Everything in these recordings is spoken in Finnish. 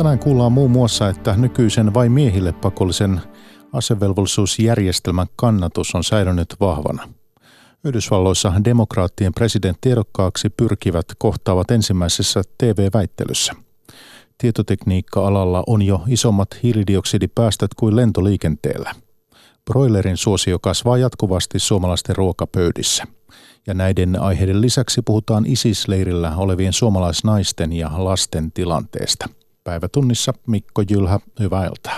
Tänään kuullaan muun muassa, että nykyisen vain miehille pakollisen asevelvollisuusjärjestelmän kannatus on säilynyt vahvana. Yhdysvalloissa demokraattien presidenttiedokkaaksi pyrkivät kohtaavat ensimmäisessä TV-väittelyssä. Tietotekniikka-alalla on jo isommat hiilidioksidipäästöt kuin lentoliikenteellä. Broilerin suosio kasvaa jatkuvasti suomalaisten ruokapöydissä. Ja näiden aiheiden lisäksi puhutaan ISIS-leirillä olevien suomalaisnaisten ja lasten tilanteesta. Päivätunnissa Mikko Jylhä, hyvää iltaa.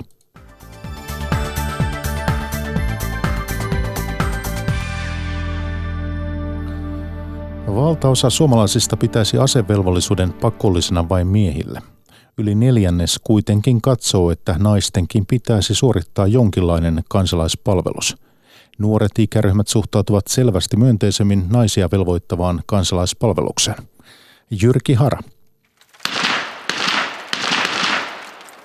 Valtaosa suomalaisista pitäisi asevelvollisuuden pakollisena vain miehille. Yli neljännes kuitenkin katsoo, että naistenkin pitäisi suorittaa jonkinlainen kansalaispalvelus. Nuoret ikäryhmät suhtautuvat selvästi myönteisemmin naisia velvoittavaan kansalaispalvelukseen. Jyrki Hara.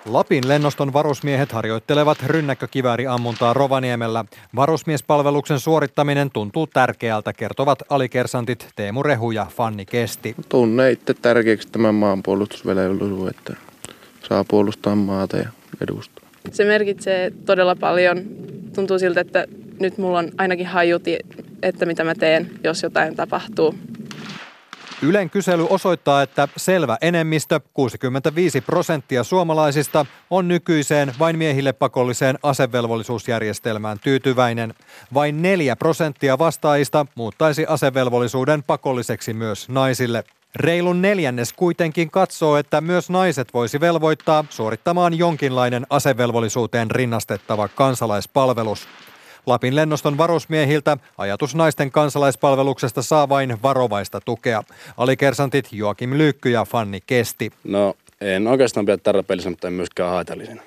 Lapin lennoston varusmiehet harjoittelevat rynnäkkökivääriammuntaa Rovaniemellä. Varusmiespalveluksen suorittaminen tuntuu tärkeältä, kertovat alikersantit Teemu Rehu ja Fanni Kesti. Tunne itse tärkeäksi tämän maanpuolustusvelvollisuuden, että saa puolustaa maata ja edustaa. Se merkitsee todella paljon. Tuntuu siltä, että nyt mulla on ainakin hajuti, että mitä mä teen, jos jotain tapahtuu. Ylen kysely osoittaa, että selvä enemmistö, 65 prosenttia suomalaisista, on nykyiseen vain miehille pakolliseen asevelvollisuusjärjestelmään tyytyväinen. Vain 4 prosenttia vastaajista muuttaisi asevelvollisuuden pakolliseksi myös naisille. Reilun neljännes kuitenkin katsoo, että myös naiset voisi velvoittaa suorittamaan jonkinlainen asevelvollisuuteen rinnastettava kansalaispalvelus. Lapin lennoston varusmiehiltä ajatus naisten kansalaispalveluksesta saa vain varovaista tukea. Alikersantit Joakim Lyykky ja Fanni Kesti. No en oikeastaan pidä tarpeellisena, mutta en myöskään haitallisena.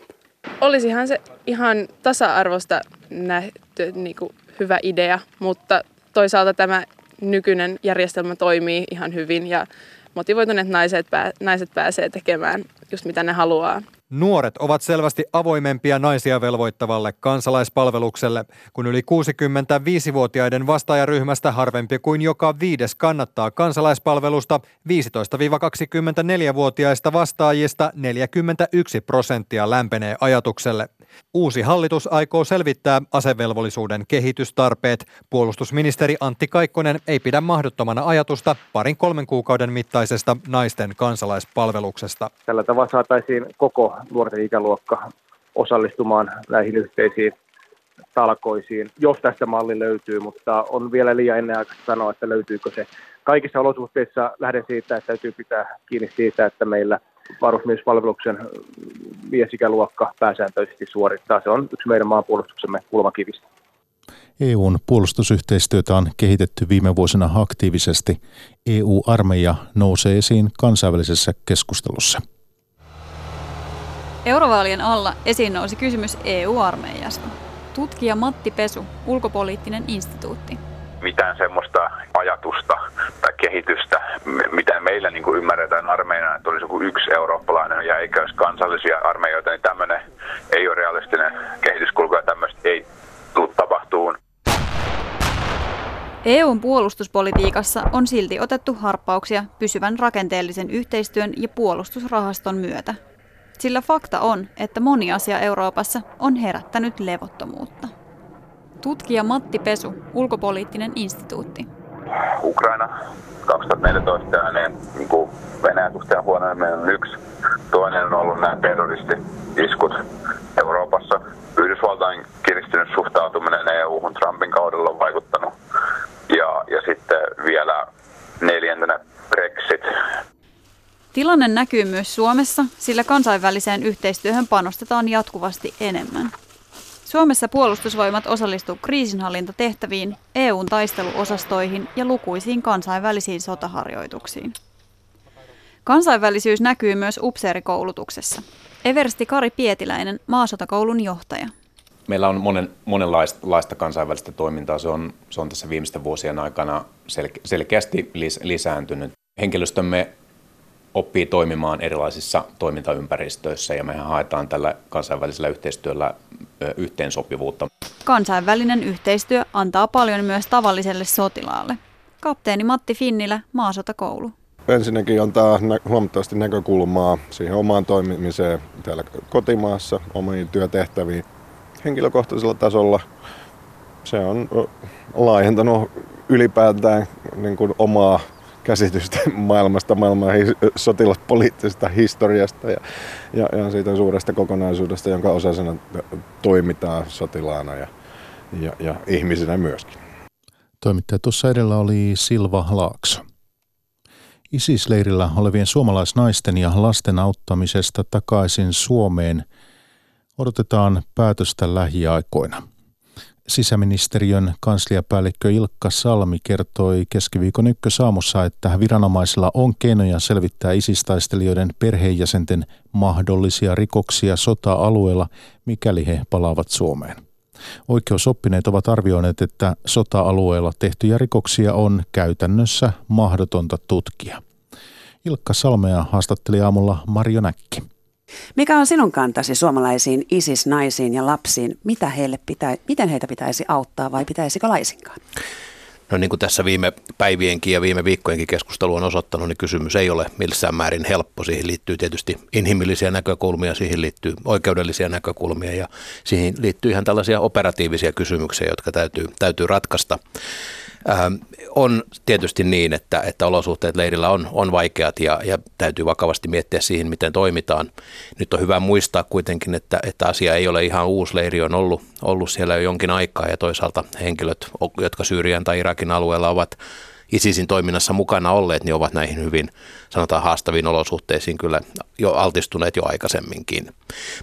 Olisihan se ihan tasa-arvosta nähty niin kuin hyvä idea, mutta toisaalta tämä nykyinen järjestelmä toimii ihan hyvin ja motivoituneet naiset, pää, naiset pääsee tekemään just mitä ne haluaa. Nuoret ovat selvästi avoimempia naisia velvoittavalle kansalaispalvelukselle, kun yli 65-vuotiaiden vastaajaryhmästä harvempi kuin joka viides kannattaa kansalaispalvelusta, 15-24-vuotiaista vastaajista 41 prosenttia lämpenee ajatukselle. Uusi hallitus aikoo selvittää asevelvollisuuden kehitystarpeet. Puolustusministeri Antti Kaikkonen ei pidä mahdottomana ajatusta parin kolmen kuukauden mittaisesta naisten kansalaispalveluksesta. Tällä tavalla saataisiin koko nuorten ikäluokka osallistumaan näihin yhteisiin talkoisiin, jos tästä malli löytyy, mutta on vielä liian ennen aikaista sanoa, että löytyykö se. Kaikissa olosuhteissa lähden siitä, että täytyy pitää kiinni siitä, että meillä varusmiespalveluksen miesikäluokka pääsääntöisesti suorittaa. Se on yksi meidän maanpuolustuksemme kulmakivistä. EUn puolustusyhteistyötä on kehitetty viime vuosina aktiivisesti. EU-armeija nousee esiin kansainvälisessä keskustelussa. Eurovaalien alla esiin nousi kysymys EU-armeijasta. Tutkija Matti Pesu, ulkopoliittinen instituutti. Mitään semmoista ajatusta tai kehitystä, mitä meillä niin kuin ymmärretään armeijana, että olisi joku yksi eurooppalainen ja eikä olisi kansallisia armeijoita, niin tämmöinen ei ole realistinen kehityskulku ja tämmöistä ei tule tapahtuun. EUn puolustuspolitiikassa on silti otettu harppauksia pysyvän rakenteellisen yhteistyön ja puolustusrahaston myötä, sillä fakta on, että moni asia Euroopassa on herättänyt levottomuutta. Tutkija Matti Pesu, ulkopoliittinen instituutti. Ukraina 2014 ja niin kuin Venäjän suhteen huonoimmin on yksi. Toinen on ollut nämä terroristi-iskut Euroopassa. Yhdysvaltain kiristynyt suhtautuminen EU-hun Trumpin kaudella on vaikuttanut. Ja, ja sitten vielä neljäntenä Tilanne näkyy myös Suomessa, sillä kansainväliseen yhteistyöhön panostetaan jatkuvasti enemmän. Suomessa puolustusvoimat osallistuu kriisinhallintatehtäviin, EUn taisteluosastoihin ja lukuisiin kansainvälisiin sotaharjoituksiin. Kansainvälisyys näkyy myös upseerikoulutuksessa. Eversti Kari Pietiläinen, maasotakoulun johtaja. Meillä on monen, monenlaista kansainvälistä toimintaa. Se on, se on tässä viimeisten vuosien aikana sel- selkeästi lis- lisääntynyt. Henkilöstömme oppii toimimaan erilaisissa toimintaympäristöissä ja mehän haetaan tällä kansainvälisellä yhteistyöllä yhteensopivuutta. Kansainvälinen yhteistyö antaa paljon myös tavalliselle sotilaalle. Kapteeni Matti Finnilä, Maasotakoulu. ensinnäkin antaa huomattavasti näkökulmaa siihen omaan toimimiseen täällä kotimaassa, omiin työtehtäviin henkilökohtaisella tasolla. Se on laajentanut ylipäätään niin kuin omaa käsitystä maailmasta, maailman sotilaspoliittisesta historiasta ja, ja, ja siitä suuresta kokonaisuudesta, jonka osasena toimitaan sotilaana ja, ja, ja ihmisenä myöskin. Toimittaja tuossa edellä oli Silva Laakso. ISIS-leirillä olevien suomalaisnaisten ja lasten auttamisesta takaisin Suomeen odotetaan päätöstä lähiaikoina. Sisäministeriön kansliapäällikkö Ilkka Salmi kertoi keskiviikon ykkösaamussa, että viranomaisilla on keinoja selvittää isistaistelijoiden perheenjäsenten mahdollisia rikoksia sota-alueella, mikäli he palaavat Suomeen. Oikeusoppineet ovat arvioineet, että sota-alueella tehtyjä rikoksia on käytännössä mahdotonta tutkia. Ilkka Salmea haastatteli aamulla Marjo Näkki. Mikä on sinun kantasi suomalaisiin ISIS-naisiin ja lapsiin? Mitä heille pitä, miten heitä pitäisi auttaa vai pitäisikö laisinkaan? No niin kuin tässä viime päivienkin ja viime viikkojenkin keskustelu on osoittanut, niin kysymys ei ole millään määrin helppo. Siihen liittyy tietysti inhimillisiä näkökulmia, siihen liittyy oikeudellisia näkökulmia ja siihen liittyy ihan tällaisia operatiivisia kysymyksiä, jotka täytyy, täytyy ratkaista. Ähm, on tietysti niin, että, että olosuhteet leirillä on, on vaikeat ja, ja täytyy vakavasti miettiä siihen, miten toimitaan. Nyt on hyvä muistaa kuitenkin, että, että asia ei ole ihan uusi. Leiri on ollut, ollut siellä jo jonkin aikaa ja toisaalta henkilöt, jotka Syyrian tai Irakin alueella ovat ISISin toiminnassa mukana olleet, niin ovat näihin hyvin, sanotaan haastaviin olosuhteisiin kyllä jo altistuneet jo aikaisemminkin.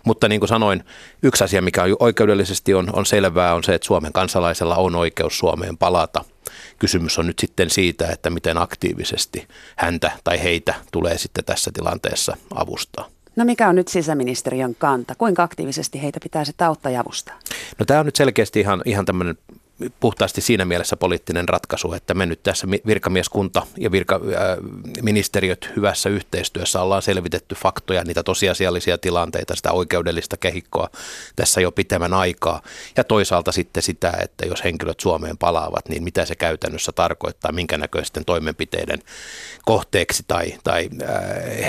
Mutta niin kuin sanoin, yksi asia, mikä oikeudellisesti on, on selvää, on se, että Suomen kansalaisella on oikeus Suomeen palata – Kysymys on nyt sitten siitä, että miten aktiivisesti häntä tai heitä tulee sitten tässä tilanteessa avustaa. No mikä on nyt sisäministeriön kanta? Kuinka aktiivisesti heitä pitää sitten auttaa ja avustaa? No tämä on nyt selkeästi ihan, ihan tämmöinen puhtaasti siinä mielessä poliittinen ratkaisu, että me nyt tässä virkamieskunta ja virkaministeriöt hyvässä yhteistyössä ollaan selvitetty faktoja, niitä tosiasiallisia tilanteita, sitä oikeudellista kehikkoa tässä jo pitemmän aikaa. Ja toisaalta sitten sitä, että jos henkilöt Suomeen palaavat, niin mitä se käytännössä tarkoittaa, minkä näköisten toimenpiteiden kohteeksi tai, tai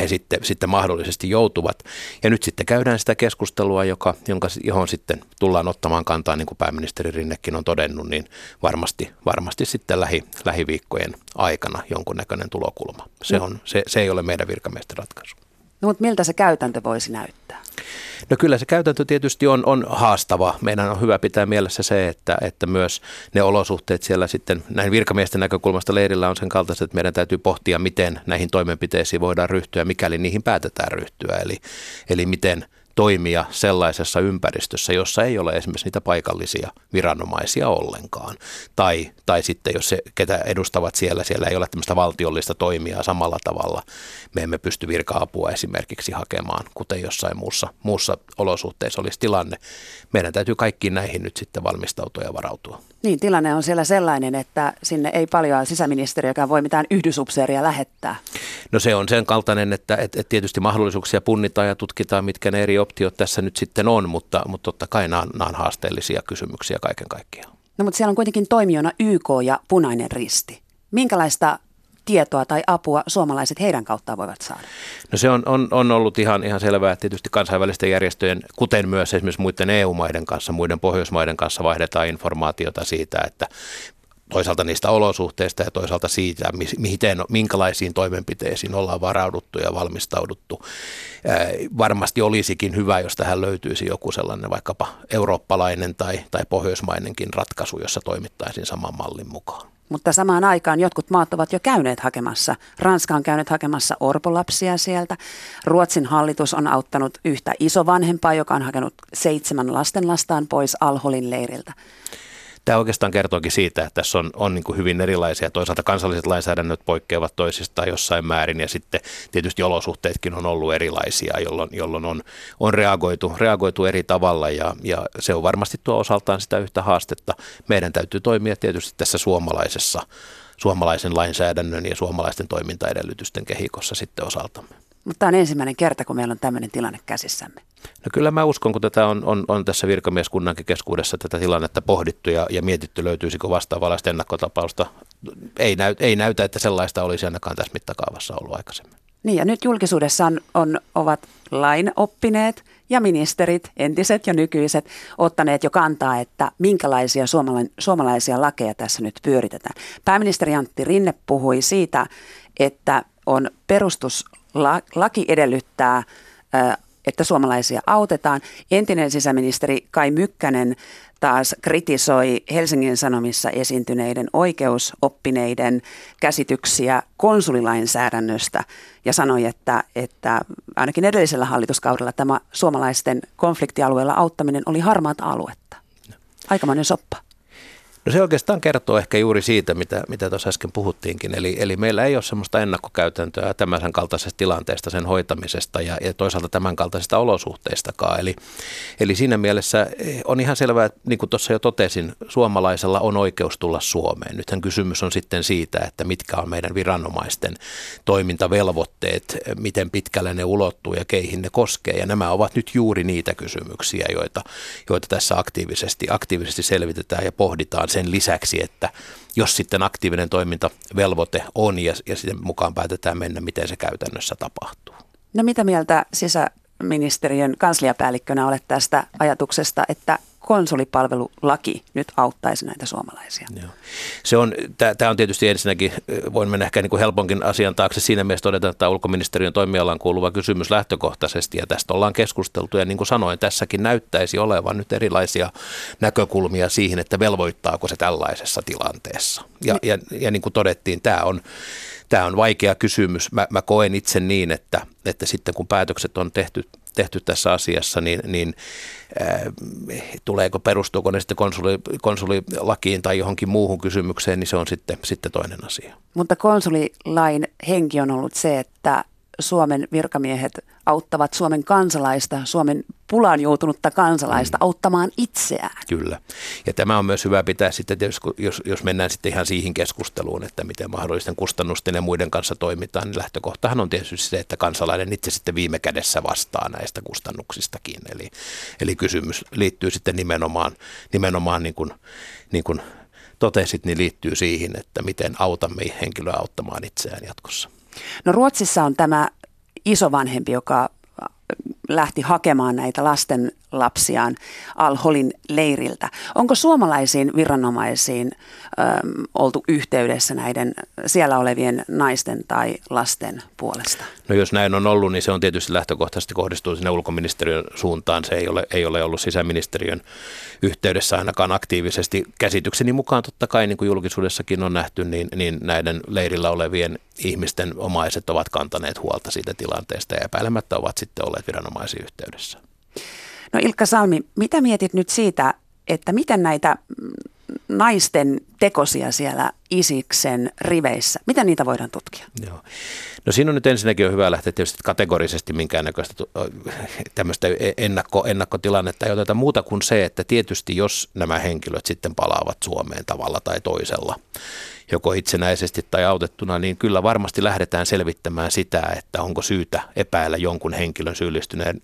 he sitten, sitten mahdollisesti joutuvat. Ja nyt sitten käydään sitä keskustelua, joka, jonka, johon sitten tullaan ottamaan kantaa, niin kuin pääministeri Rinnekin on todennut todennut, niin varmasti, varmasti sitten lähi, lähiviikkojen aikana jonkunnäköinen tulokulma. Se, no. on, se, se ei ole meidän virkamiesten ratkaisu. No mutta miltä se käytäntö voisi näyttää? No kyllä se käytäntö tietysti on, on haastava. Meidän on hyvä pitää mielessä se, että, että myös ne olosuhteet siellä sitten näin virkamiesten näkökulmasta leirillä on sen kaltaiset, että meidän täytyy pohtia, miten näihin toimenpiteisiin voidaan ryhtyä, mikäli niihin päätetään ryhtyä. Eli, eli miten – toimia sellaisessa ympäristössä, jossa ei ole esimerkiksi niitä paikallisia viranomaisia ollenkaan. Tai, tai sitten jos se, ketä edustavat siellä, siellä ei ole tämmöistä valtiollista toimijaa samalla tavalla. Me emme pysty virka-apua esimerkiksi hakemaan, kuten jossain muussa, muussa olosuhteessa olisi tilanne. Meidän täytyy kaikkiin näihin nyt sitten valmistautua ja varautua. Niin, tilanne on siellä sellainen, että sinne ei paljon sisäministeriökään voi mitään yhdysupseeria lähettää. No se on sen kaltainen, että, että, tietysti mahdollisuuksia punnitaan ja tutkitaan, mitkä ne eri optiot tässä nyt sitten on, mutta, mutta totta kai nämä, nämä on haasteellisia kysymyksiä kaiken kaikkiaan. No mutta siellä on kuitenkin toimijana YK ja Punainen Risti. Minkälaista tietoa tai apua suomalaiset heidän kauttaan voivat saada? No se on, on, on ollut ihan, ihan selvää, että tietysti kansainvälisten järjestöjen, kuten myös esimerkiksi muiden EU-maiden kanssa, muiden Pohjoismaiden kanssa vaihdetaan informaatiota siitä, että toisaalta niistä olosuhteista ja toisaalta siitä, miten, minkälaisiin toimenpiteisiin ollaan varauduttu ja valmistauduttu. Varmasti olisikin hyvä, jos tähän löytyisi joku sellainen vaikkapa eurooppalainen tai, tai pohjoismainenkin ratkaisu, jossa toimittaisiin saman mallin mukaan. Mutta samaan aikaan jotkut maat ovat jo käyneet hakemassa. Ranska on käynyt hakemassa orpolapsia sieltä. Ruotsin hallitus on auttanut yhtä isovanhempaa, joka on hakenut seitsemän lastenlastaan pois Alholin leiriltä. Tämä oikeastaan kertookin siitä, että tässä on, on niin kuin hyvin erilaisia. Toisaalta kansalliset lainsäädännöt poikkeavat toisistaan jossain määrin ja sitten tietysti olosuhteetkin on ollut erilaisia, jolloin, jolloin on, on reagoitu, reagoitu eri tavalla ja, ja se on varmasti tuo osaltaan sitä yhtä haastetta. Meidän täytyy toimia tietysti tässä suomalaisessa, suomalaisen lainsäädännön ja suomalaisten toimintaedellytysten kehikossa sitten osaltamme. Mutta tämä on ensimmäinen kerta, kun meillä on tämmöinen tilanne käsissämme. No kyllä mä uskon, kun tätä on, on, on tässä virkamieskunnankin keskuudessa tätä tilannetta pohdittu ja, ja mietitty, löytyisikö vastaavallaista ennakkotapausta. Ei, näy, ei näytä, että sellaista olisi ainakaan tässä mittakaavassa ollut aikaisemmin. Niin ja nyt julkisuudessa on, on, ovat lain oppineet ja ministerit, entiset ja nykyiset, ottaneet jo kantaa, että minkälaisia suomalaisia lakeja tässä nyt pyöritetään. Pääministeri Antti Rinne puhui siitä, että on perustuslaki edellyttää että suomalaisia autetaan. Entinen sisäministeri Kai Mykkänen taas kritisoi Helsingin Sanomissa esiintyneiden oikeusoppineiden käsityksiä konsulilainsäädännöstä ja sanoi, että, että ainakin edellisellä hallituskaudella tämä suomalaisten konfliktialueella auttaminen oli harmaata aluetta. Aikamoinen soppa. No se oikeastaan kertoo ehkä juuri siitä, mitä, mitä tuossa äsken puhuttiinkin. Eli, eli meillä ei ole sellaista ennakkokäytäntöä tämän kaltaisesta tilanteesta, sen hoitamisesta ja, ja toisaalta tämän kaltaisista olosuhteistakaan. Eli, eli siinä mielessä on ihan selvää, että niin kuin tuossa jo totesin, suomalaisella on oikeus tulla Suomeen. Nythän kysymys on sitten siitä, että mitkä on meidän viranomaisten toimintavelvoitteet, miten pitkälle ne ulottuu ja keihin ne koskee. Ja nämä ovat nyt juuri niitä kysymyksiä, joita, joita tässä aktiivisesti, aktiivisesti selvitetään ja pohditaan sen lisäksi, että jos sitten aktiivinen toimintavelvoite on ja, ja sitten mukaan päätetään mennä, miten se käytännössä tapahtuu. No mitä mieltä sisäministeriön kansliapäällikkönä olet tästä ajatuksesta, että konsulipalvelulaki nyt auttaisi näitä suomalaisia? Joo. Se on, tämä on tietysti ensinnäkin, voin mennä ehkä niin kuin helponkin asian taakse siinä mielessä todeta, että tämä ulkoministeriön toimialaan kuuluva kysymys lähtökohtaisesti ja tästä ollaan keskusteltu ja niin kuin sanoin, tässäkin näyttäisi olevan nyt erilaisia näkökulmia siihen, että velvoittaako se tällaisessa tilanteessa. Ja, ja, ja, ja niin kuin todettiin, tämä on tämä on vaikea kysymys. Mä, mä koen itse niin, että, että sitten kun päätökset on tehty tehty tässä asiassa, niin, niin äh, tuleeko, perustuuko ne sitten konsuli, konsulilakiin tai johonkin muuhun kysymykseen, niin se on sitten, sitten toinen asia. Mutta konsulilain henki on ollut se, että Suomen virkamiehet auttavat Suomen kansalaista, Suomen pulaan joutunutta kansalaista mm. auttamaan itseään. Kyllä. Ja tämä on myös hyvä pitää sitten, tietysti, jos, jos mennään sitten ihan siihen keskusteluun, että miten mahdollisten kustannusten ja muiden kanssa toimitaan, niin lähtökohtahan on tietysti se, että kansalainen itse sitten viime kädessä vastaa näistä kustannuksistakin. Eli, eli kysymys liittyy sitten nimenomaan, nimenomaan niin kuin, niin kuin totesit, niin liittyy siihen, että miten autamme henkilöä auttamaan itseään jatkossa. No Ruotsissa on tämä isovanhempi, joka lähti hakemaan näitä lasten lapsiaan Al-Holin leiriltä. Onko suomalaisiin viranomaisiin ö, oltu yhteydessä näiden siellä olevien naisten tai lasten puolesta? No jos näin on ollut, niin se on tietysti lähtökohtaisesti kohdistuu sinne ulkoministeriön suuntaan. Se ei ole, ei ole ollut sisäministeriön yhteydessä ainakaan aktiivisesti. Käsitykseni mukaan totta kai, niin kuin julkisuudessakin on nähty, niin, niin näiden leirillä olevien ihmisten omaiset ovat kantaneet huolta siitä tilanteesta ja epäilemättä ovat sitten olleet viranomaisiin yhteydessä. No Ilkka Salmi, mitä mietit nyt siitä, että miten näitä naisten tekosia siellä Isiksen riveissä, miten niitä voidaan tutkia? Joo. No siinä on nyt ensinnäkin on hyvä lähteä tietysti kategorisesti minkäännäköistä tämmöistä e-, ennakko, ennakkotilannetta ei oteta muuta kuin se, että tietysti jos nämä henkilöt sitten palaavat Suomeen tavalla tai toisella, joko itsenäisesti tai autettuna, niin kyllä varmasti lähdetään selvittämään sitä, että onko syytä epäillä jonkun henkilön syyllistyneen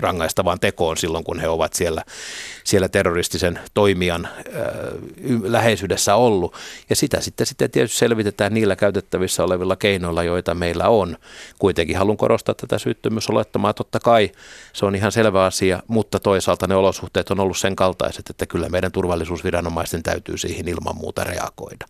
rangaistavaan tekoon silloin, kun he ovat siellä, siellä terroristisen toimijan äh, läheisyydessä ollut. Ja sitä sitten, sitten tietysti selvitetään niillä käytettävissä olevilla keinoilla, joita meillä on. Kuitenkin haluan korostaa tätä syyttömyysolettamaa. Totta kai se on ihan selvä asia, mutta toisaalta ne olosuhteet on ollut sen kaltaiset, että kyllä meidän turvallisuusviranomaisten täytyy siihen ilman muuta reagoida.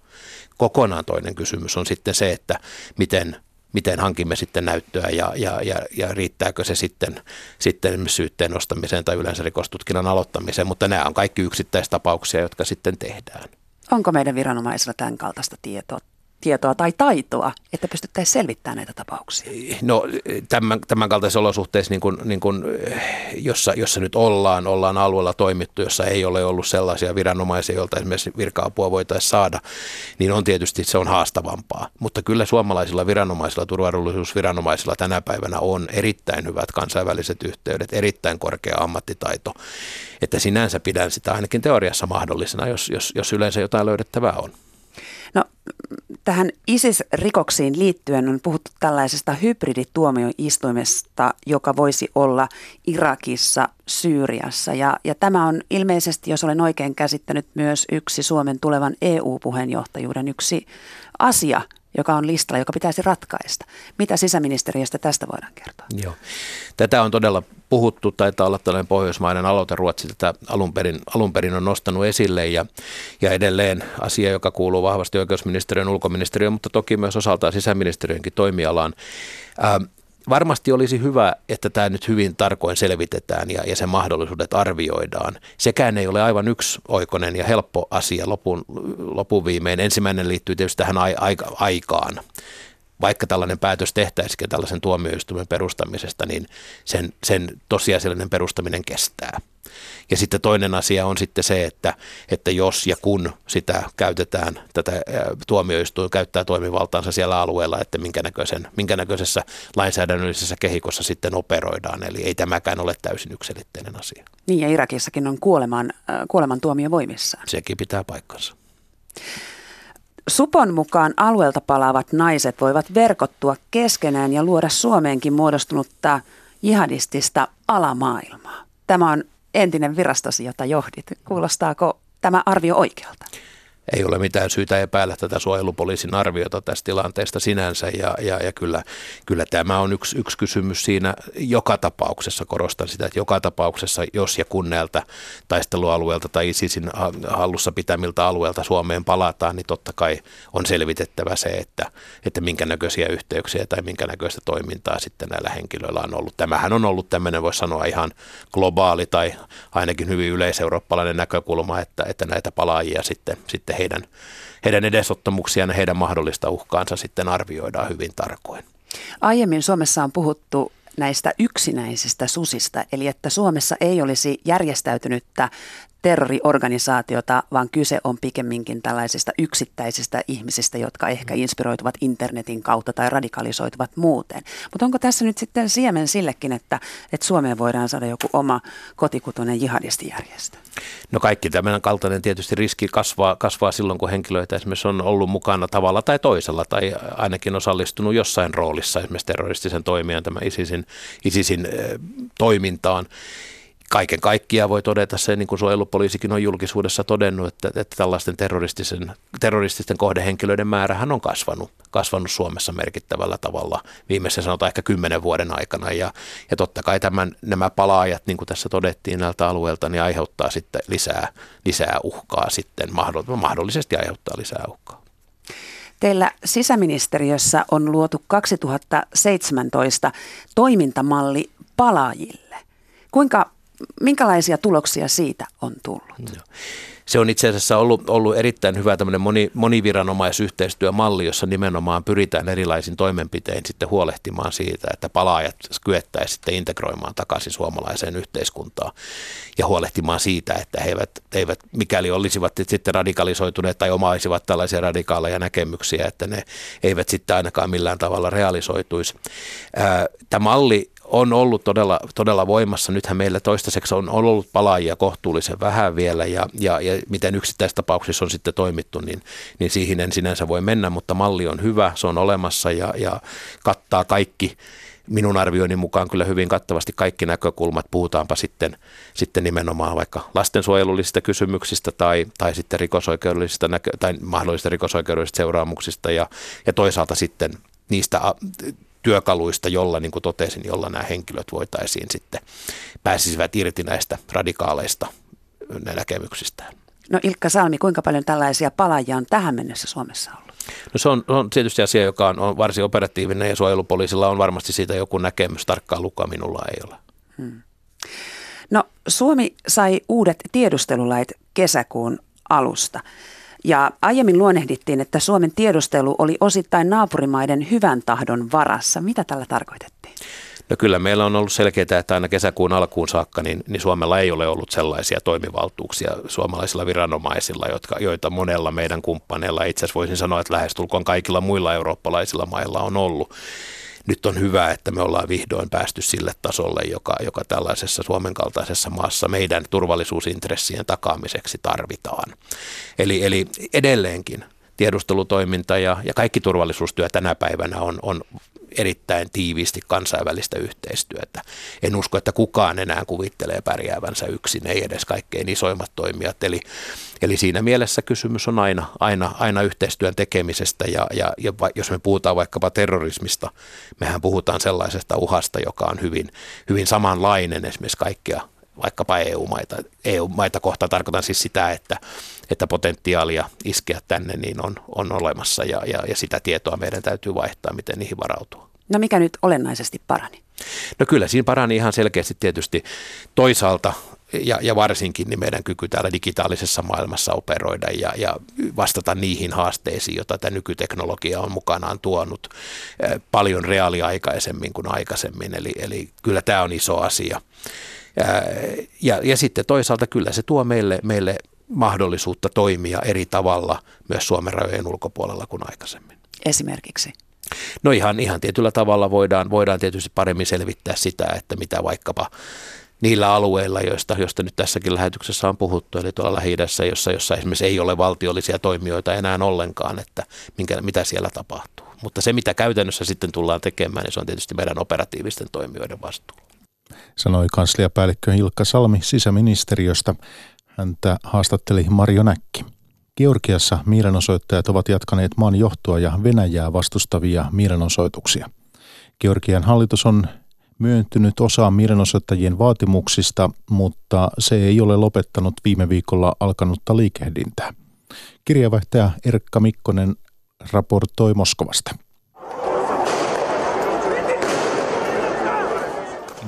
Kokonaan toinen kysymys on sitten se, että miten miten hankimme sitten näyttöä ja, ja, ja, ja riittääkö se sitten, sitten syytteen nostamiseen tai yleensä rikostutkinnan aloittamiseen, mutta nämä on kaikki yksittäistapauksia, jotka sitten tehdään. Onko meidän viranomaisilla tämän kaltaista tietoa tietoa tai taitoa, että pystyttäisiin selvittämään näitä tapauksia? No tämän, tämän kaltaisessa olosuhteessa, niin kuin, niin kuin, jossa, jossa nyt ollaan, ollaan alueella toimittu, jossa ei ole ollut sellaisia viranomaisia, joilta esimerkiksi virka-apua voitaisiin saada, niin on tietysti se on haastavampaa. Mutta kyllä suomalaisilla viranomaisilla, turvallisuusviranomaisilla tänä päivänä on erittäin hyvät kansainväliset yhteydet, erittäin korkea ammattitaito, että sinänsä pidän sitä ainakin teoriassa mahdollisena, jos, jos, jos yleensä jotain löydettävää on. No Tähän ISIS-rikoksiin liittyen on puhuttu tällaisesta hybridituomioistuimesta, joka voisi olla Irakissa, Syyriassa. Ja, ja tämä on ilmeisesti, jos olen oikein käsittänyt, myös yksi Suomen tulevan EU-puheenjohtajuuden yksi asia, joka on listalla, joka pitäisi ratkaista. Mitä sisäministeriöstä tästä voidaan kertoa? Joo. Tätä on todella puhuttu, taitaa olla tällainen pohjoismainen aloite, Ruotsi tätä alun perin, alun perin on nostanut esille ja, ja edelleen asia, joka kuuluu vahvasti oikeusministeriön, ulkoministeriön, mutta toki myös osaltaan sisäministeriönkin toimialaan. Ähm, varmasti olisi hyvä, että tämä nyt hyvin tarkoin selvitetään ja, ja sen mahdollisuudet arvioidaan. Sekään ei ole aivan oikonen ja helppo asia lopun, lopun viimein. Ensimmäinen liittyy tietysti tähän aikaan vaikka tällainen päätös tehtäisikin tällaisen tuomioistuimen perustamisesta, niin sen, sen tosiasiallinen perustaminen kestää. Ja sitten toinen asia on sitten se, että, että jos ja kun sitä käytetään, tätä tuomioistuin käyttää toimivaltaansa siellä alueella, että minkä, näköisen, minkä näköisessä lainsäädännöllisessä kehikossa sitten operoidaan. Eli ei tämäkään ole täysin yksilitteinen asia. Niin ja Irakissakin on kuoleman, kuoleman tuomio voimissaan. Sekin pitää paikkansa. Supon mukaan alueelta palaavat naiset voivat verkottua keskenään ja luoda Suomeenkin muodostunutta jihadistista alamaailmaa. Tämä on entinen virastosi, jota johdit. Kuulostaako tämä arvio oikealta? Ei ole mitään syytä epäillä tätä suojelupoliisin arviota tästä tilanteesta sinänsä ja, ja, ja kyllä, kyllä tämä on yksi, yksi kysymys siinä joka tapauksessa, korostan sitä, että joka tapauksessa jos ja kun näiltä taistelualueelta tai ISISin hallussa pitämiltä alueelta Suomeen palataan, niin totta kai on selvitettävä se, että, että minkä näköisiä yhteyksiä tai minkä näköistä toimintaa sitten näillä henkilöillä on ollut. Tämähän on ollut tämmöinen, voisi sanoa ihan globaali tai ainakin hyvin yleiseurooppalainen näkökulma, että, että näitä palaajia sitten, sitten heidän, heidän edesottamuksiaan ja heidän mahdollista uhkaansa sitten arvioidaan hyvin tarkoin. Aiemmin Suomessa on puhuttu näistä yksinäisistä susista, eli että Suomessa ei olisi järjestäytynyttä terroriorganisaatiota, vaan kyse on pikemminkin tällaisista yksittäisistä ihmisistä, jotka ehkä inspiroituvat internetin kautta tai radikalisoituvat muuten. Mutta onko tässä nyt sitten siemen sillekin, että, että Suomeen voidaan saada joku oma kotikutoinen jihadistijärjestö? No kaikki tämän kaltainen tietysti riski kasvaa, kasvaa silloin, kun henkilöitä esimerkiksi on ollut mukana tavalla tai toisella tai ainakin osallistunut jossain roolissa esimerkiksi terroristisen toimijan tämän ISISin, ISISin toimintaan kaiken kaikkiaan voi todeta se, niin kuin suojelupoliisikin on julkisuudessa todennut, että, että tällaisten terroristisen, terrorististen kohdehenkilöiden määrähän on kasvanut, kasvanut Suomessa merkittävällä tavalla viimeisen sanotaan ehkä kymmenen vuoden aikana. Ja, ja totta kai tämän, nämä palaajat, niin kuin tässä todettiin näiltä alueilta, niin aiheuttaa sitten lisää, lisää uhkaa sitten, mahdollisesti aiheuttaa lisää uhkaa. Teillä sisäministeriössä on luotu 2017 toimintamalli palaajille. Kuinka minkälaisia tuloksia siitä on tullut? No. Se on itse asiassa ollut, ollut erittäin hyvä tämmöinen moni, moniviranomaisyhteistyömalli, jossa nimenomaan pyritään erilaisin toimenpitein sitten huolehtimaan siitä, että palaajat kyettäisiin sitten integroimaan takaisin suomalaiseen yhteiskuntaan ja huolehtimaan siitä, että he eivät, eivät mikäli olisivat sitten radikalisoituneet tai omaisivat tällaisia radikaaleja näkemyksiä, että ne eivät sitten ainakaan millään tavalla realisoituisi. Tämä malli on ollut todella, todella voimassa. Nythän meillä toistaiseksi on ollut palaajia kohtuullisen vähän vielä ja, ja, ja miten yksittäistapauksissa on sitten toimittu, niin, niin siihen en sinänsä voi mennä, mutta malli on hyvä, se on olemassa ja, ja kattaa kaikki minun arvioinnin mukaan kyllä hyvin kattavasti kaikki näkökulmat, puhutaanpa sitten, sitten nimenomaan vaikka lastensuojelullisista kysymyksistä tai, tai sitten rikosoikeudellisista näkö, tai mahdollisista rikosoikeudellisista seuraamuksista ja, ja toisaalta sitten niistä työkaluista, jolla, niin kuin totesin, jolla nämä henkilöt voitaisiin sitten pääsisivät irti näistä radikaaleista näkemyksistään. No Ilkka Salmi, kuinka paljon tällaisia palaajia on tähän mennessä Suomessa ollut? No se on, on tietysti asia, joka on, on varsin operatiivinen ja suojelupoliisilla on varmasti siitä joku näkemys. Tarkkaa lukua minulla ei ole. Hmm. No Suomi sai uudet tiedustelulait kesäkuun alusta. Ja aiemmin luonnehdittiin, että Suomen tiedustelu oli osittain naapurimaiden hyvän tahdon varassa. Mitä tällä tarkoitettiin? No kyllä meillä on ollut selkeää, että aina kesäkuun alkuun saakka niin, niin Suomella ei ole ollut sellaisia toimivaltuuksia suomalaisilla viranomaisilla, jotka, joita monella meidän kumppaneilla, itse asiassa voisin sanoa, että lähestulkoon kaikilla muilla eurooppalaisilla mailla on ollut nyt on hyvä, että me ollaan vihdoin päästy sille tasolle, joka, joka tällaisessa Suomen kaltaisessa maassa meidän turvallisuusintressien takaamiseksi tarvitaan. Eli, eli edelleenkin tiedustelutoiminta ja, ja kaikki turvallisuustyö tänä päivänä on, on erittäin tiiviisti kansainvälistä yhteistyötä. En usko, että kukaan enää kuvittelee pärjäävänsä yksin, ei edes kaikkein isoimmat toimijat. Eli, eli siinä mielessä kysymys on aina, aina, aina yhteistyön tekemisestä ja, ja, ja jos me puhutaan vaikkapa terrorismista, mehän puhutaan sellaisesta uhasta, joka on hyvin, hyvin samanlainen esimerkiksi kaikkea vaikkapa EU-maita. EU-maita kohtaan tarkoitan siis sitä, että, että potentiaalia iskeä tänne niin on, on olemassa ja, ja, ja sitä tietoa meidän täytyy vaihtaa, miten niihin varautua. No mikä nyt olennaisesti parani? No kyllä siinä parani ihan selkeästi tietysti toisaalta ja, ja varsinkin niin meidän kyky täällä digitaalisessa maailmassa operoida ja, ja vastata niihin haasteisiin, joita tämä nykyteknologia on mukanaan tuonut paljon reaaliaikaisemmin kuin aikaisemmin. Eli, eli kyllä tämä on iso asia. Ja, ja sitten toisaalta kyllä se tuo meille, meille mahdollisuutta toimia eri tavalla myös Suomen rajojen ulkopuolella kuin aikaisemmin. Esimerkiksi? No ihan, ihan tietyllä tavalla voidaan, voidaan tietysti paremmin selvittää sitä, että mitä vaikkapa niillä alueilla, joista, joista nyt tässäkin lähetyksessä on puhuttu, eli tuolla lähi jossa, jossa esimerkiksi ei ole valtiollisia toimijoita enää ollenkaan, että minkä, mitä siellä tapahtuu. Mutta se, mitä käytännössä sitten tullaan tekemään, niin se on tietysti meidän operatiivisten toimijoiden vastuulla sanoi kansliapäällikkö Ilkka Salmi sisäministeriöstä. Häntä haastatteli Marjo Näkki. Georgiassa mielenosoittajat ovat jatkaneet maan johtoa ja Venäjää vastustavia mielenosoituksia. Georgian hallitus on myöntynyt osaan mielenosoittajien vaatimuksista, mutta se ei ole lopettanut viime viikolla alkanutta liikehdintää. Kirjavaihtaja Erkka Mikkonen raportoi Moskovasta.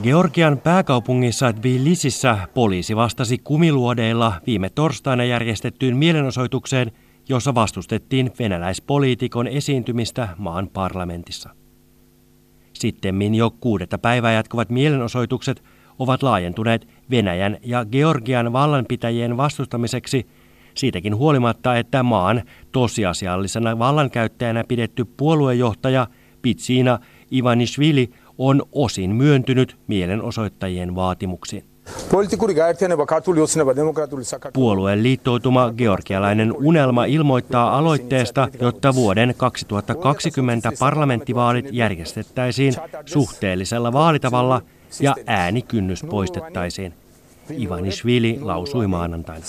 Georgian pääkaupungissa Tbilisissä poliisi vastasi kumiluodeilla viime torstaina järjestettyyn mielenosoitukseen, jossa vastustettiin venäläispoliitikon esiintymistä maan parlamentissa. Sittemmin jo kuudetta päivää jatkuvat mielenosoitukset ovat laajentuneet Venäjän ja Georgian vallanpitäjien vastustamiseksi siitäkin huolimatta, että maan tosiasiallisena vallankäyttäjänä pidetty puoluejohtaja Pitsina Ivanishvili on osin myöntynyt mielenosoittajien vaatimuksiin. Puolueen liittoutuma Georgialainen unelma ilmoittaa aloitteesta, jotta vuoden 2020 parlamenttivaalit järjestettäisiin suhteellisella vaalitavalla ja äänikynnys poistettaisiin. Ivanishvili lausui maanantaina.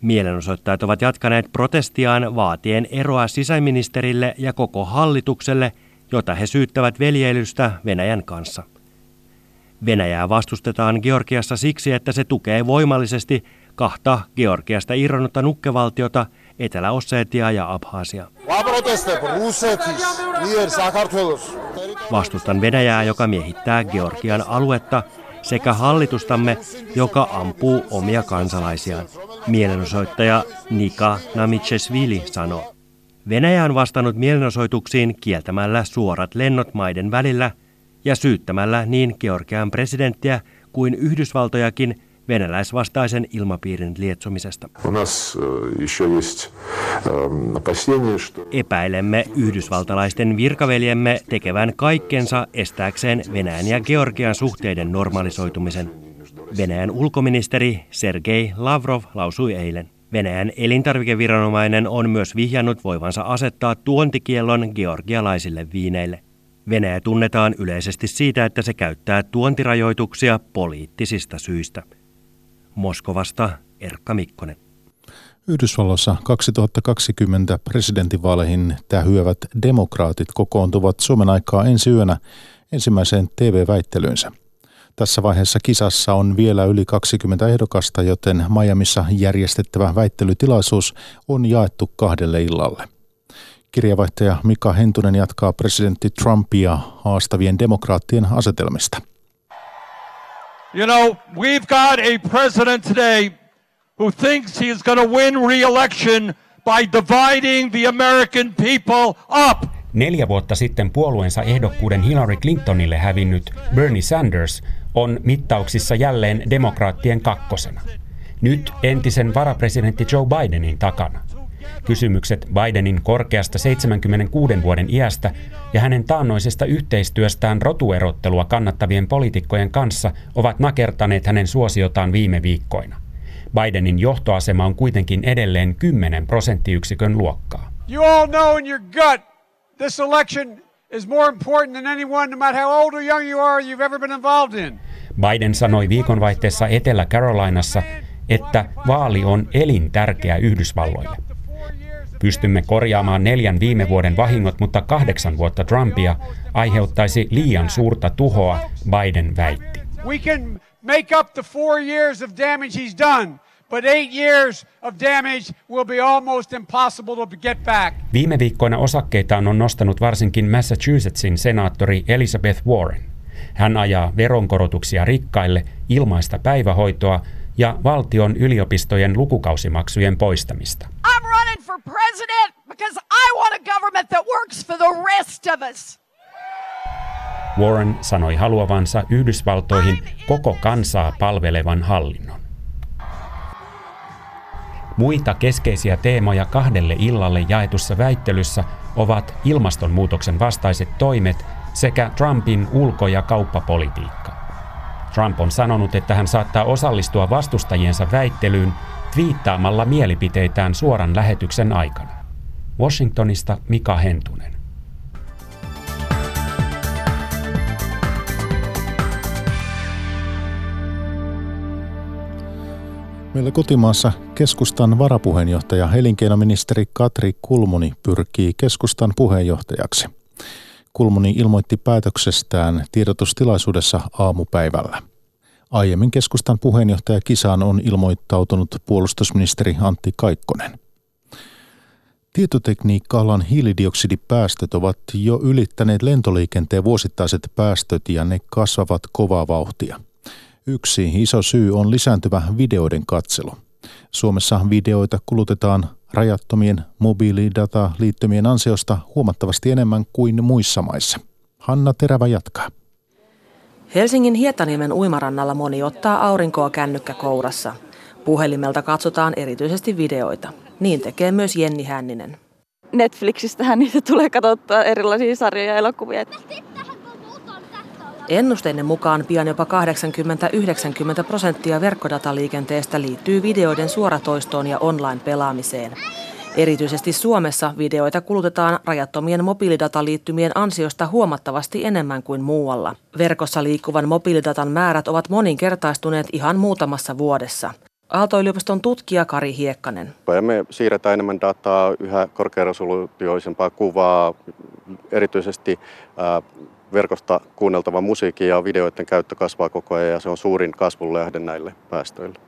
Mielenosoittajat ovat jatkaneet protestiaan vaatien eroa sisäministerille ja koko hallitukselle – jota he syyttävät veljeilystä Venäjän kanssa. Venäjää vastustetaan Georgiassa siksi, että se tukee voimallisesti kahta Georgiasta irronnutta nukkevaltiota, Etelä-Ossetia ja Abhaasia. Vastustan Venäjää, joka miehittää Georgian aluetta, sekä hallitustamme, joka ampuu omia kansalaisiaan. Mielenosoittaja Nika Namichesvili sanoo. Venäjä on vastannut mielenosoituksiin kieltämällä suorat lennot maiden välillä ja syyttämällä niin Georgian presidenttiä kuin Yhdysvaltojakin venäläisvastaisen ilmapiirin lietsomisesta. Epäilemme yhdysvaltalaisten virkaveljemme tekevän kaikkensa estääkseen Venäjän ja Georgian suhteiden normalisoitumisen. Venäjän ulkoministeri Sergei Lavrov lausui eilen. Venäjän elintarvikeviranomainen on myös vihjannut voivansa asettaa tuontikiellon georgialaisille viineille. Venäjä tunnetaan yleisesti siitä, että se käyttää tuontirajoituksia poliittisista syistä. Moskovasta Erkka Mikkonen. Yhdysvalloissa 2020 presidentinvaaleihin tähyävät demokraatit kokoontuvat Suomen aikaa ensi yönä ensimmäiseen TV-väittelyynsä – tässä vaiheessa kisassa on vielä yli 20 ehdokasta, joten Miamiissa järjestettävä väittelytilaisuus on jaettu kahdelle illalle. Kirjavaihtaja Mika Hentunen jatkaa presidentti Trumpia haastavien demokraattien asetelmista. You know, we've got a president today who thinks he is going to win re-election by dividing the American people up. Neljä vuotta sitten puolueensa ehdokkuuden Hillary Clintonille hävinnyt Bernie Sanders on mittauksissa jälleen demokraattien kakkosena. Nyt entisen varapresidentti Joe Bidenin takana. Kysymykset Bidenin korkeasta 76 vuoden iästä ja hänen taannoisesta yhteistyöstään rotuerottelua kannattavien poliitikkojen kanssa ovat nakertaneet hänen suosiotaan viime viikkoina. Bidenin johtoasema on kuitenkin edelleen 10 prosenttiyksikön luokkaa. You all know in your gut this election is more important than anyone, no matter how old or young you are, you've ever been involved in. Biden sanoi viikonvaihteessa Etelä-Carolinassa, että vaali on elintärkeä Yhdysvalloille. Pystymme korjaamaan neljän viime vuoden vahingot, mutta kahdeksan vuotta Trumpia aiheuttaisi liian suurta tuhoa, Biden väitti. We can make up the four years of damage he's done, but eight years of damage will be almost impossible to get back. Viime viikkoina osakkeitaan on nostanut varsinkin Massachusettsin senaattori Elizabeth Warren. Hän ajaa veronkorotuksia rikkaille, ilmaista päivähoitoa ja valtion yliopistojen lukukausimaksujen poistamista. I'm running for president because I want a government that works for the rest of us. Warren sanoi haluavansa Yhdysvaltoihin koko kansaa palvelevan hallinnon. Muita keskeisiä teemoja kahdelle illalle jaetussa väittelyssä ovat ilmastonmuutoksen vastaiset toimet sekä Trumpin ulko- ja kauppapolitiikka. Trump on sanonut, että hän saattaa osallistua vastustajiensa väittelyyn twiittaamalla mielipiteitään suoran lähetyksen aikana. Washingtonista Mika Hentunen. Meillä kotimaassa keskustan varapuheenjohtaja elinkeinoministeri Katri Kulmuni pyrkii keskustan puheenjohtajaksi. Kulmuni ilmoitti päätöksestään tiedotustilaisuudessa aamupäivällä. Aiemmin keskustan puheenjohtaja kisaan on ilmoittautunut puolustusministeri Antti Kaikkonen. Tietotekniikka-alan hiilidioksidipäästöt ovat jo ylittäneet lentoliikenteen vuosittaiset päästöt ja ne kasvavat kovaa vauhtia. Yksi iso syy on lisääntyvä videoiden katselu. Suomessa videoita kulutetaan rajattomien mobiilidata-liittymien ansiosta huomattavasti enemmän kuin muissa maissa. Hanna Terävä jatkaa. Helsingin Hietaniemen uimarannalla moni ottaa aurinkoa kännykkä kourassa. Puhelimelta katsotaan erityisesti videoita. Niin tekee myös Jenni Hänninen. Netflixistähän niitä tulee katsottua erilaisia sarjoja ja elokuvia. Ennusteiden mukaan pian jopa 80-90 prosenttia verkkodataliikenteestä liittyy videoiden suoratoistoon ja online-pelaamiseen. Erityisesti Suomessa videoita kulutetaan rajattomien mobiilidataliittymien ansiosta huomattavasti enemmän kuin muualla. Verkossa liikkuvan mobiilidatan määrät ovat moninkertaistuneet ihan muutamassa vuodessa. Aalto-yliopiston tutkija Kari Hiekkanen. Me siirretään enemmän dataa, yhä korkearesoluutioisempaa kuvaa, erityisesti verkosta kuunneltava musiikki ja videoiden käyttö kasvaa koko ajan ja se on suurin kasvun lähde näille päästöille.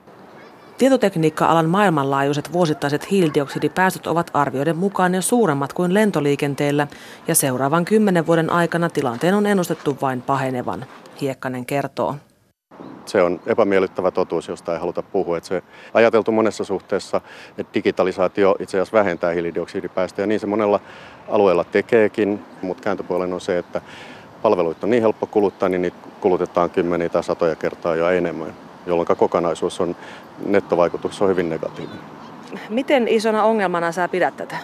Tietotekniikka-alan maailmanlaajuiset vuosittaiset hiilidioksidipäästöt ovat arvioiden mukaan jo suuremmat kuin lentoliikenteellä ja seuraavan kymmenen vuoden aikana tilanteen on ennustettu vain pahenevan, Hiekkanen kertoo. Se on epämiellyttävä totuus, josta ei haluta puhua. Että se ajateltu monessa suhteessa, että digitalisaatio itse asiassa vähentää hiilidioksidipäästöjä, niin se monella alueella tekeekin, mutta kääntöpuolen on se, että palveluita on niin helppo kuluttaa, niin niitä kulutetaan kymmeniä tai satoja kertaa jo enemmän, jolloin kokonaisuus on, nettovaikutus on hyvin negatiivinen. Miten isona ongelmana sä pidät tätä?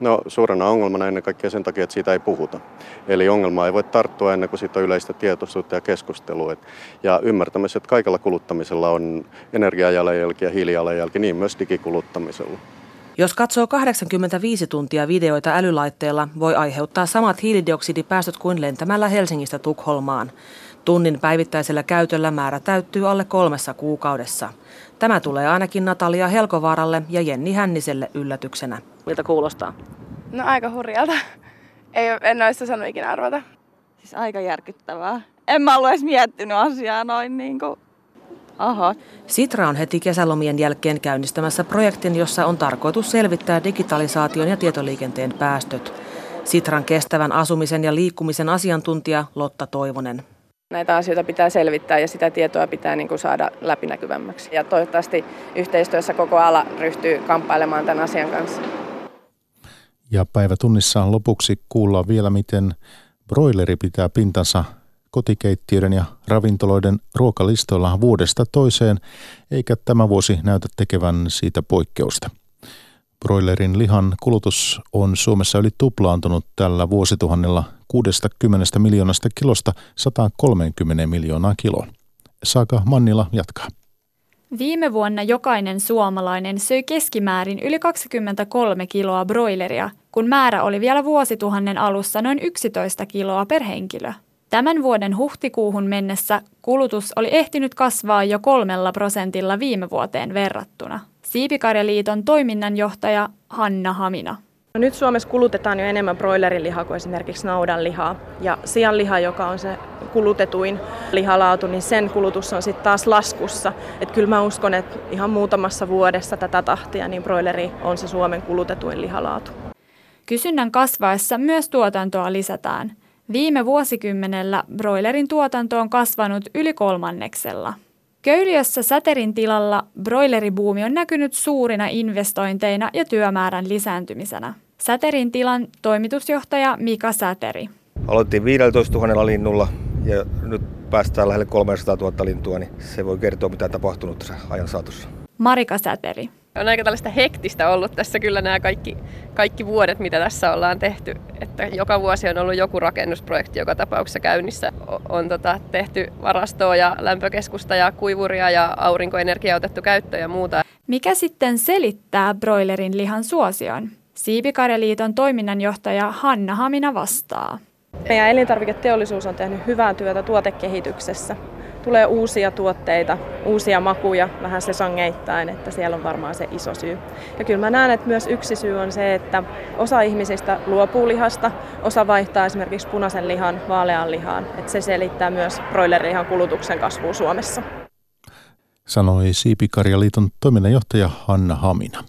No suurena ongelmana ennen kaikkea sen takia, että siitä ei puhuta. Eli ongelmaa ei voi tarttua ennen kuin siitä on yleistä tietoisuutta ja keskustelua. Ja ymmärtämässä, että kaikella kuluttamisella on energiajalanjälki ja hiilijalanjälki, niin myös digikuluttamisella. Jos katsoo 85 tuntia videoita älylaitteella, voi aiheuttaa samat hiilidioksidipäästöt kuin lentämällä Helsingistä Tukholmaan. Tunnin päivittäisellä käytöllä määrä täyttyy alle kolmessa kuukaudessa. Tämä tulee ainakin Natalia Helkovaaralle ja Jenni Hänniselle yllätyksenä. Miltä kuulostaa? No aika hurjalta. Ei, en olisi sanonut ikinä arvata. Siis aika järkyttävää. En mä ollut edes miettinyt asiaa noin niin kuin Aha. Sitra on heti kesälomien jälkeen käynnistämässä projektin, jossa on tarkoitus selvittää digitalisaation ja tietoliikenteen päästöt. Sitran kestävän asumisen ja liikkumisen asiantuntija Lotta Toivonen. Näitä asioita pitää selvittää ja sitä tietoa pitää niin kuin saada läpinäkyvämmäksi. Ja toivottavasti yhteistyössä koko ala ryhtyy kamppailemaan tämän asian kanssa. Ja päivätunnissaan lopuksi kuullaan vielä, miten broileri pitää pintansa kotikeittiöiden ja ravintoloiden ruokalistoilla vuodesta toiseen, eikä tämä vuosi näytä tekevän siitä poikkeusta. Broilerin lihan kulutus on Suomessa yli tuplaantunut tällä vuosituhannella 60 miljoonasta kilosta 130 miljoonaa kiloa. Saaka Mannila jatkaa. Viime vuonna jokainen suomalainen söi keskimäärin yli 23 kiloa broileria, kun määrä oli vielä vuosituhannen alussa noin 11 kiloa per henkilö. Tämän vuoden huhtikuuhun mennessä kulutus oli ehtinyt kasvaa jo kolmella prosentilla viime vuoteen verrattuna. Siipikarjaliiton toiminnanjohtaja Hanna Hamina. No nyt Suomessa kulutetaan jo enemmän broilerilihaa kuin esimerkiksi naudanlihaa. Ja sianliha, joka on se kulutetuin lihalaatu, niin sen kulutus on sitten taas laskussa. Että kyllä mä uskon, että ihan muutamassa vuodessa tätä tahtia, niin broileri on se Suomen kulutetuin lihalaatu. Kysynnän kasvaessa myös tuotantoa lisätään. Viime vuosikymmenellä broilerin tuotanto on kasvanut yli kolmanneksella. Köyliössä säterin tilalla broileribuumi on näkynyt suurina investointeina ja työmäärän lisääntymisenä. Säterin tilan toimitusjohtaja Mika Säteri. Aloitettiin 15 000 linnulla ja nyt päästään lähelle 300 000 lintua, niin se voi kertoa mitä on tapahtunut ajan saatossa. Marika Säteri. On aika tällaista hektistä ollut tässä kyllä nämä kaikki, kaikki vuodet, mitä tässä ollaan tehty. Että joka vuosi on ollut joku rakennusprojekti joka tapauksessa käynnissä. On tota, tehty varastoa ja lämpökeskusta ja kuivuria ja aurinkoenergiaa otettu käyttöön ja muuta. Mikä sitten selittää broilerin lihan suosion? Siipikarjaliiton toiminnanjohtaja Hanna Hamina vastaa. Meidän elintarviketeollisuus on tehnyt hyvää työtä tuotekehityksessä. Tulee uusia tuotteita, uusia makuja vähän sesongeittain, että siellä on varmaan se iso syy. Ja kyllä mä näen, että myös yksi syy on se, että osa ihmisistä luopuu lihasta, osa vaihtaa esimerkiksi punaisen lihan vaalean lihaan. Että se selittää myös broilerihan kulutuksen kasvua Suomessa. Sanoi Siipikarjaliiton toiminnanjohtaja Hanna Hamina.